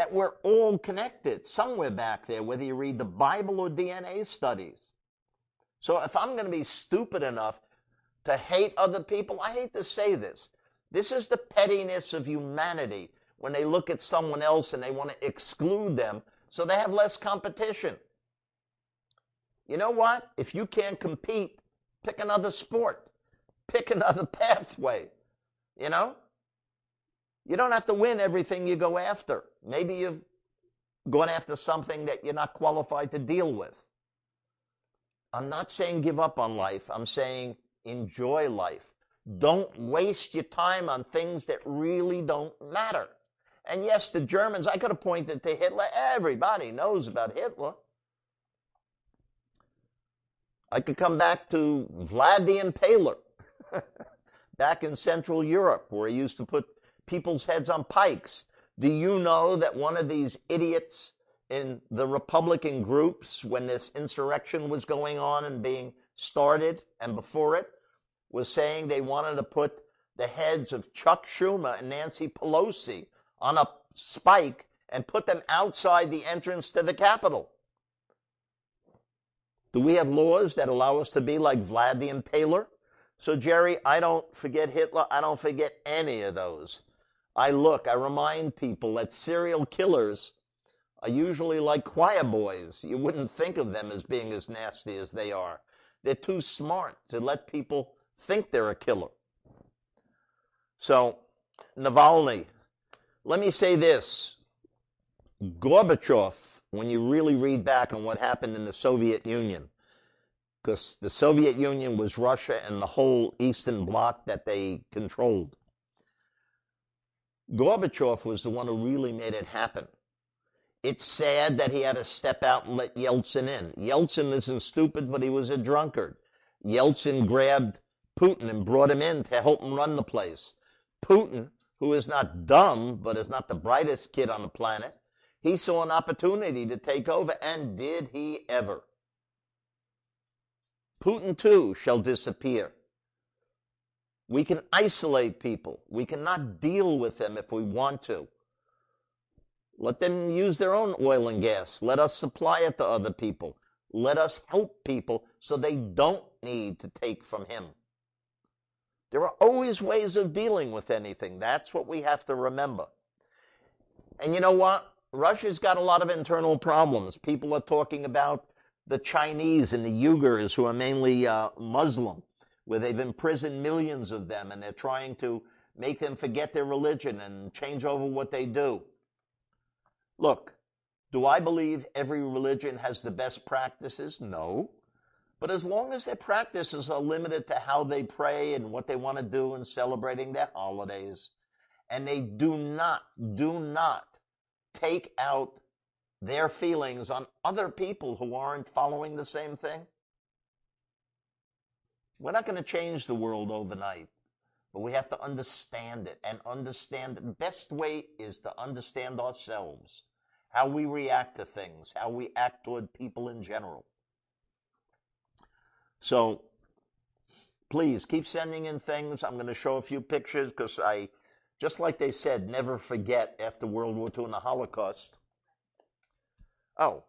that we're all connected somewhere back there, whether you read the Bible or DNA studies. So if I'm going to be stupid enough to hate other people, I hate to say this. This is the pettiness of humanity when they look at someone else and they want to exclude them so they have less competition. You know what? If you can't compete, pick another sport. Pick another pathway. You know? You don't have to win everything you go after. Maybe you've gone after something that you're not qualified to deal with. I'm not saying give up on life. I'm saying enjoy life. Don't waste your time on things that really don't matter. And yes, the Germans, I could have pointed to Hitler. Everybody knows about Hitler. I could come back to Vlad the Impaler back in Central Europe, where he used to put people's heads on pikes. Do you know that one of these idiots in the Republican groups, when this insurrection was going on and being started and before it, was saying they wanted to put the heads of Chuck Schumer and Nancy Pelosi on a spike and put them outside the entrance to the Capitol. Do we have laws that allow us to be like Vlad the Impaler? So, Jerry, I don't forget Hitler. I don't forget any of those. I look, I remind people that serial killers are usually like choir boys. You wouldn't think of them as being as nasty as they are. They're too smart to let people think they're a killer. So, Navalny, let me say this. Gorbachev, when you really read back on what happened in the Soviet Union, because the Soviet Union was Russia and the whole Eastern Bloc that they controlled. Gorbachev was the one who really made it happen. It's sad that he had to step out and let Yeltsin in. Yeltsin isn't stupid, but he was a drunkard. Yeltsin grabbed Putin and brought him in to help him run the place. Putin, who is not dumb, but is not the brightest kid on the planet, He saw an opportunity to take over, and did he ever? Putin too shall disappear. We can isolate people. We cannot deal with them if we want to. Let them use their own oil and gas. Let us supply it to other people. Let us help people so they don't need to take from him. There are always ways of dealing with anything. That's what we have to remember. And you know what? Russia's got a lot of internal problems. People are talking about the Chinese and the Uyghurs, who are mainly uh, Muslim, where they've imprisoned millions of them and they're trying to make them forget their religion and change over what they do. Look, do I believe every religion has the best practices? No. But as long as their practices are limited to how they pray and what they want to do in celebrating their holidays, and they do not, do not take out their feelings on other people who aren't following the same thing, we're not going to change the world overnight, but we have to understand it and understand the best way is to understand ourselves, how we react to things, how we act toward people in general. So please keep sending in things. I'm going to show a few pictures because I, just like they said, never forget after World War II and the Holocaust. Oh,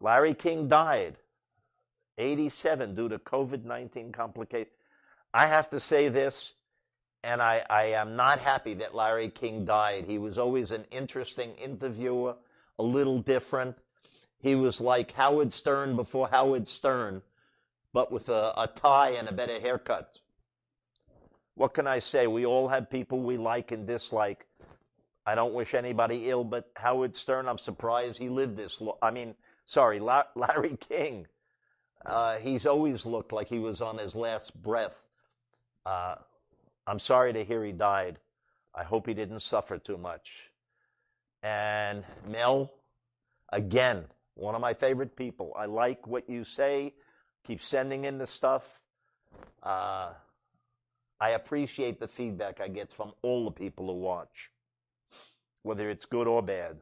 Larry King died, 87, due to COVID 19 complications. I have to say this, and I, I am not happy that Larry King died. He was always an interesting interviewer, a little different. He was like Howard Stern before Howard Stern but with a, a tie and a better haircut. What can I say? We all have people we like and dislike. I don't wish anybody ill, but Howard Stern, I'm surprised he lived this long. I mean, sorry, Larry King. Uh, he's always looked like he was on his last breath. Uh, I'm sorry to hear he died. I hope he didn't suffer too much. And Mel, again, one of my favorite people. I like what you say. Keep sending in the stuff. Uh, I appreciate the feedback I get from all the people who watch, whether it's good or bad.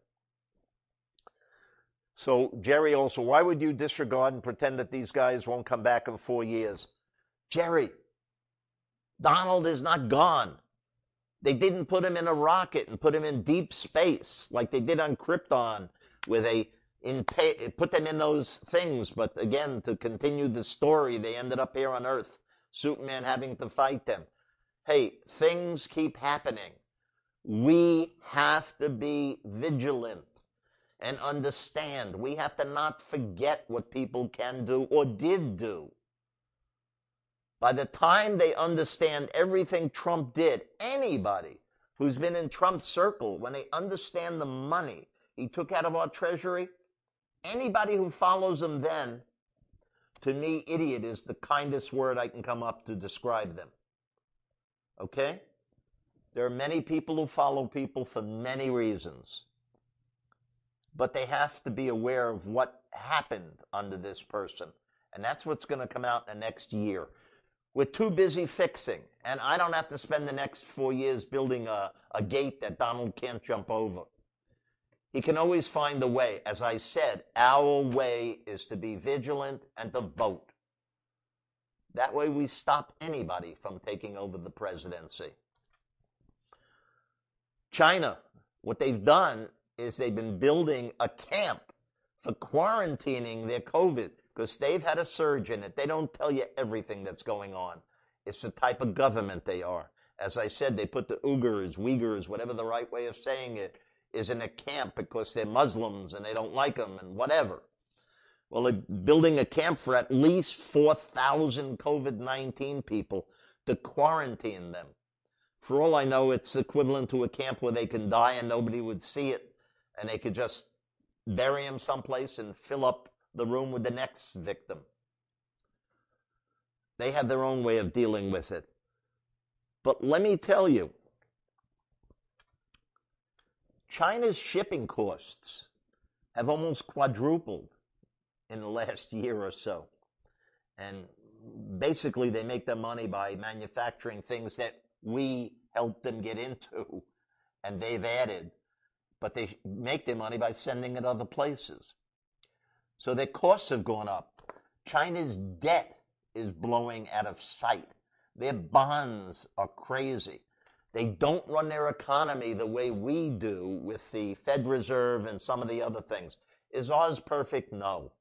So, Jerry also, why would you disregard and pretend that these guys won't come back in four years? Jerry, Donald is not gone. They didn't put him in a rocket and put him in deep space like they did on Krypton, where they put them in those things. But again, to continue the story, they ended up here on Earth. Superman having to fight them. Hey, things keep happening. We have to be vigilant and understand. We have to not forget what people can do or did do. By the time they understand everything Trump did, anybody who's been in Trump's circle, when they understand the money he took out of our treasury, Anybody who follows him then, to me, idiot is the kindest word I can come up to describe them. Okay? There are many people who follow people for many reasons. But they have to be aware of what happened under this person. And that's what's going to come out in the next year. We're too busy fixing. And I don't have to spend the next four years building a, a gate that Donald can't jump over. He can always find a way. As I said, our way is to be vigilant and to vote. That way we stop anybody from taking over the presidency. China, what they've done is they've been building a camp for quarantining their COVID because they've had a surge in it. They don't tell you everything that's going on. It's the type of government they are. As I said, they put the Uyghurs, Uyghurs, whatever the right way of saying it, is in a camp because they're Muslims and they don't like them and whatever. Well, they're building a camp for at least 4,000 COVID 19 people to quarantine them. For all I know, it's equivalent to a camp where they can die and nobody would see it and they could just bury him someplace and fill up the room with the next victim. They have their own way of dealing with it. But let me tell you, China's shipping costs have almost quadrupled in the last year or so. And basically, they make their money by manufacturing things that we helped them get into and they've added. But they make their money by sending it other places. So their costs have gone up. China's debt is blowing out of sight. Their bonds are crazy. They don't run their economy the way we do with the Fed Reserve and some of the other things. Is ours perfect? No.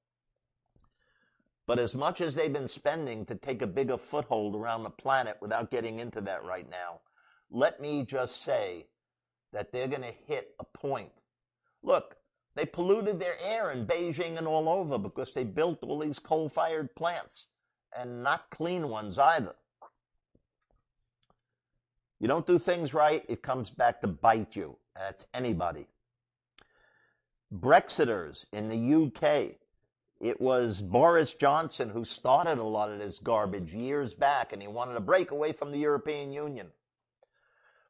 But as much as they've been spending to take a bigger foothold around the planet without getting into that right now, let me just say that they're going to hit a point. Look, they polluted their air in Beijing and all over because they built all these coal fired plants and not clean ones either. You don't do things right, it comes back to bite you. That's anybody. Brexiters in the UK. It was Boris Johnson who started a lot of this garbage years back and he wanted to break away from the European Union.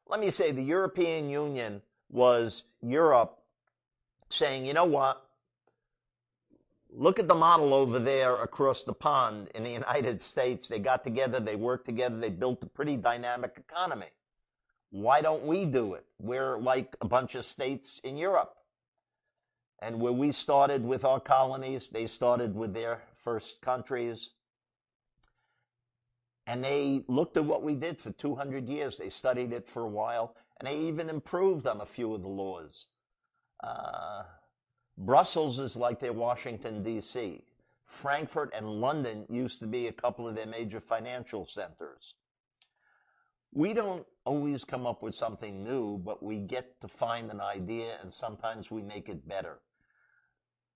Let me say the European Union was Europe saying, you know what? Look at the model over there across the pond in the United States. They got together, they worked together, they built a pretty dynamic economy. Why don't we do it? We're like a bunch of states in Europe. And where we started with our colonies, they started with their first countries. And they looked at what we did for 200 years. They studied it for a while, and they even improved on a few of the laws. Uh, Brussels is like their Washington, D.C. Frankfurt and London used to be a couple of their major financial centers. We don't always come up with something new, but we get to find an idea and sometimes we make it better.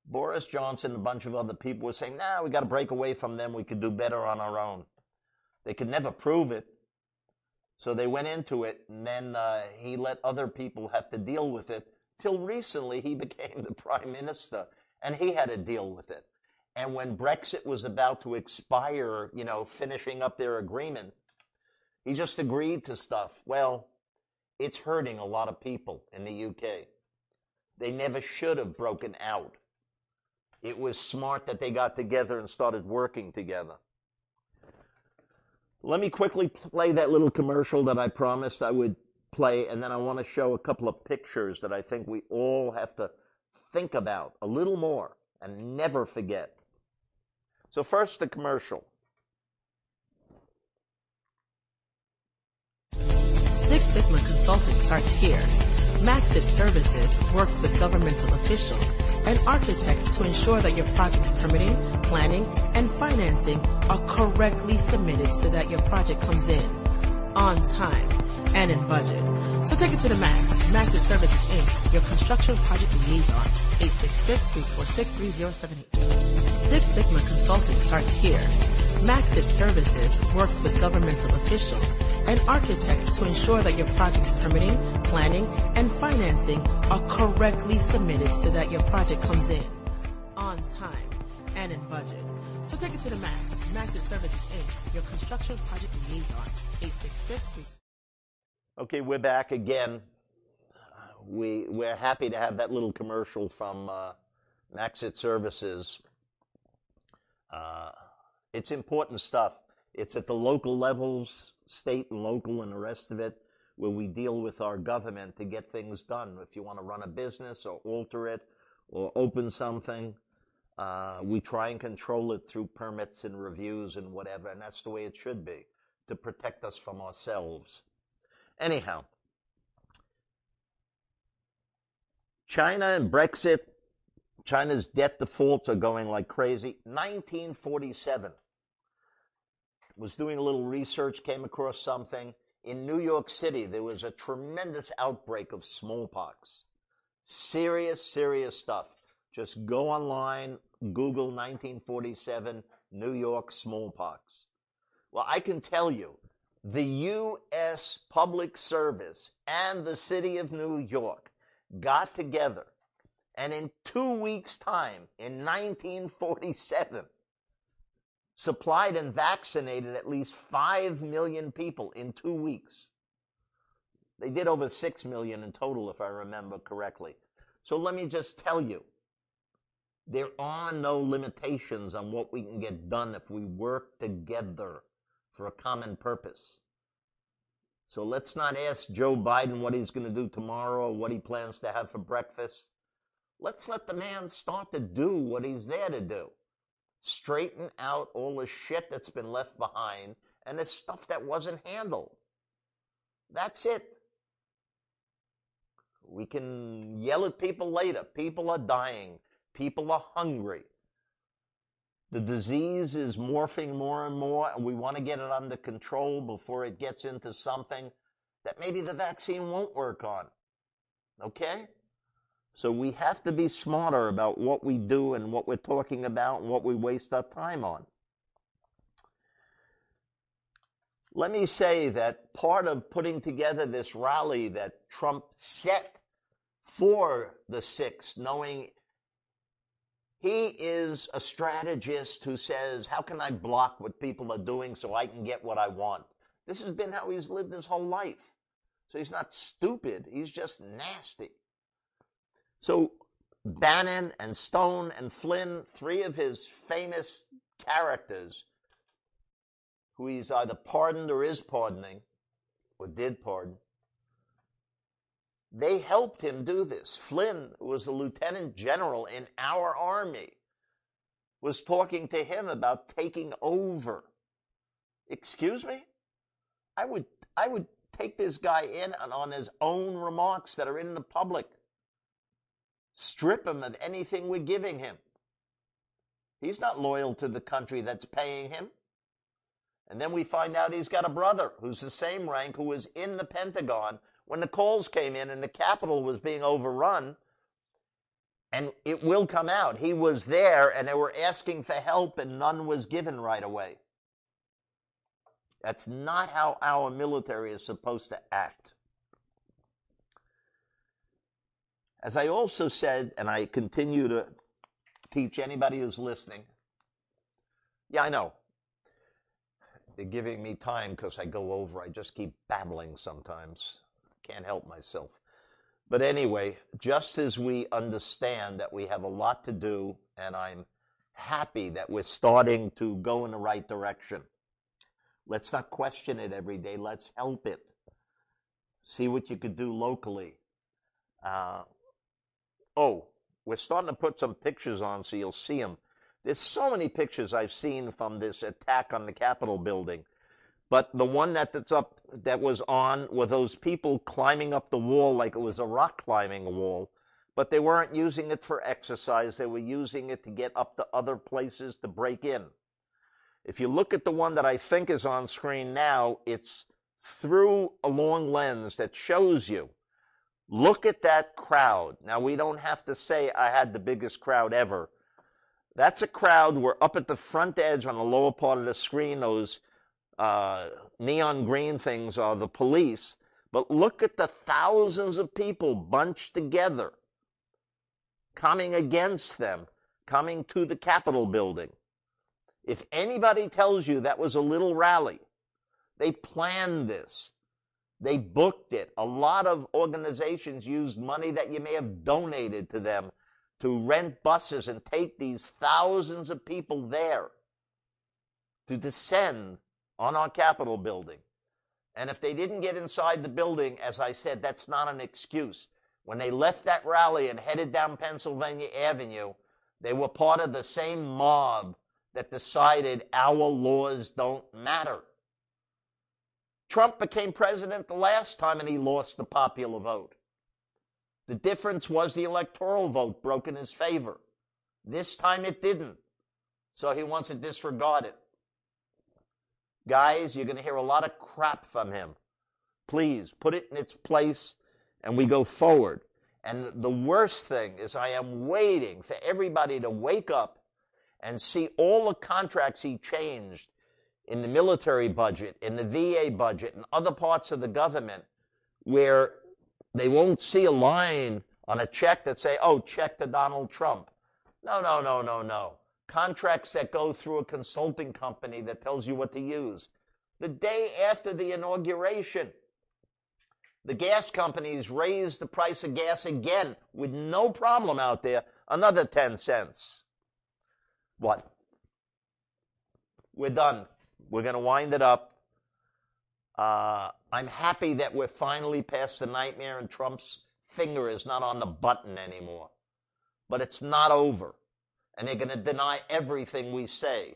Boris Johnson and a bunch of other people were saying, nah, we got to break away from them. We could do better on our own. They could never prove it. So they went into it and then uh, he let other people have to deal with it Till recently, he became the prime minister and he had to deal with it. And when Brexit was about to expire, you know, finishing up their agreement, he just agreed to stuff. Well, it's hurting a lot of people in the UK. They never should have broken out. It was smart that they got together and started working together. Let me quickly play that little commercial that I promised I would play, and then I want to show a couple of pictures that I think we all have to think about a little more and never forget. So first, the commercial. Six Sigma Consulting starts here. Maxit Services works with governmental officials and architects to ensure that your project's permitting, planning, and financing are correctly submitted so that your project comes in on time and in budget. So take it to the max. Maxit Services Inc., your construction project liaison. 866-346-3078. Six Sigma Consulting starts here. Maxit Services works with governmental officials and architects to ensure that your project's permitting, planning, and financing are correctly submitted so that your project comes in on time and in budget. So take it to the max. Maxit Services Inc., your construction project liaison. 866 Okay, we're back again. We, we're happy to have that little commercial from uh, Maxit Services. Uh, it's important stuff. It's at the local levels, state and local and the rest of it, where we deal with our government to get things done. If you want to run a business or alter it or open something, uh, we try and control it through permits and reviews and whatever, and that's the way it should be to protect us from ourselves. Anyhow, China and Brexit, China's debt defaults are going like crazy. 1947 was doing a little research, came across something. In New York City, there was a tremendous outbreak of smallpox. Serious, serious stuff. Just go online, Google 1947 New York smallpox. Well, I can tell you the U.S. Public Service and the city of New York got together and in two weeks' time, in 1947, supplied and vaccinated at least 5 million people in two weeks. They did over 6 million in total, if I remember correctly. So let me just tell you, there are no limitations on what we can get done if we work together for a common purpose. So let's not ask Joe Biden what he's going to do tomorrow or what he plans to have for breakfast. Let's let the man start to do what he's there to do. Straighten out all the shit that's been left behind and the stuff that wasn't handled. That's it. We can yell at people later. People are dying. People are hungry. The disease is morphing more and more, and we want to get it under control before it gets into something that maybe the vaccine won't work on. Okay? So we have to be smarter about what we do and what we're talking about and what we waste our time on. Let me say that part of putting together this rally that Trump set for the 6th, knowing he is a strategist who says, how can I block what people are doing so I can get what I want? This has been how he's lived his whole life. So he's not stupid. He's just nasty. So mm-hmm. Bannon and Stone and Flynn, three of his famous characters who he's either pardoned or is pardoning or did pardon, they helped him do this. Flynn was a lieutenant general in our army, was talking to him about taking over. Excuse me? I would, I would take this guy in and on his own remarks that are in the public. Strip him of anything we're giving him. He's not loyal to the country that's paying him. And then we find out he's got a brother who's the same rank who was in the Pentagon when the calls came in and the Capitol was being overrun, and it will come out. He was there and they were asking for help and none was given right away. That's not how our military is supposed to act. As I also said, and I continue to teach anybody who's listening, yeah, I know. They're giving me time because I go over. I just keep babbling sometimes. Can't help myself. But anyway, just as we understand that we have a lot to do, and I'm happy that we're starting to go in the right direction. Let's not question it every day. Let's help it. See what you could do locally. Uh, oh, we're starting to put some pictures on so you'll see them. There's so many pictures I've seen from this attack on the Capitol building. But the one that that's up that was on were those people climbing up the wall like it was a rock climbing wall, but they weren't using it for exercise. They were using it to get up to other places to break in. If you look at the one that I think is on screen now, it's through a long lens that shows you. Look at that crowd. Now we don't have to say I had the biggest crowd ever. That's a crowd. We're up at the front edge on the lower part of the screen. Those uh, neon green things are the police. But look at the thousands of people bunched together, coming against them, coming to the Capitol building. If anybody tells you that was a little rally, they planned this. They booked it. A lot of organizations used money that you may have donated to them to rent buses and take these thousands of people there to descend on our Capitol building. And if they didn't get inside the building, as I said, that's not an excuse. When they left that rally and headed down Pennsylvania Avenue, they were part of the same mob that decided our laws don't matter. Trump became president the last time and he lost the popular vote. The difference was the electoral vote broke in his favor. This time it didn't. So he wants to disregard it. Guys, you're going to hear a lot of crap from him. Please put it in its place and we go forward. And the worst thing is I am waiting for everybody to wake up and see all the contracts he changed in the military budget, in the VA budget, and other parts of the government where they won't see a line on a check that say, oh, check to Donald Trump. No, no, no, no, no contracts that go through a consulting company that tells you what to use. The day after the inauguration, the gas companies raised the price of gas again with no problem out there, another 10 cents. What? We're done. We're going to wind it up. Uh, I'm happy that we're finally past the nightmare and Trump's finger is not on the button anymore. But it's not over. And they're going to deny everything we say.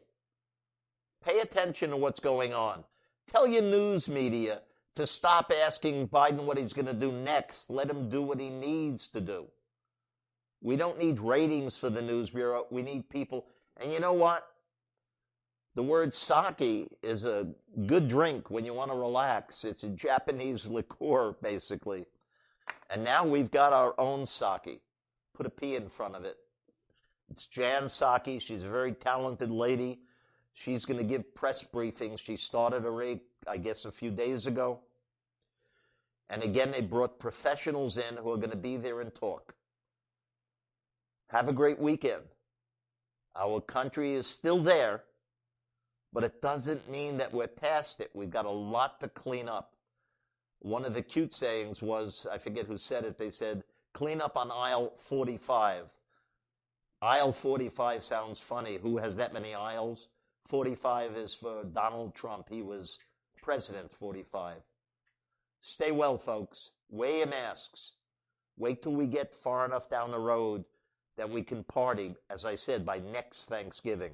Pay attention to what's going on. Tell your news media to stop asking Biden what he's going to do next. Let him do what he needs to do. We don't need ratings for the news bureau. We need people. And you know what? The word sake is a good drink when you want to relax. It's a Japanese liqueur, basically. And now we've got our own sake. Put a P in front of it. It's Jen Psaki. She's a very talented lady. She's going to give press briefings. She started already, I guess, a few days ago. And again, they brought professionals in who are going to be there and talk. Have a great weekend. Our country is still there, but it doesn't mean that we're past it. We've got a lot to clean up. One of the cute sayings was, I forget who said it, they said, clean up on aisle 45. Aisle 45 sounds funny. Who has that many aisles? 45 is for Donald Trump. He was president 45. Stay well, folks. Wear your masks. Wait till we get far enough down the road that we can party, as I said, by next Thanksgiving.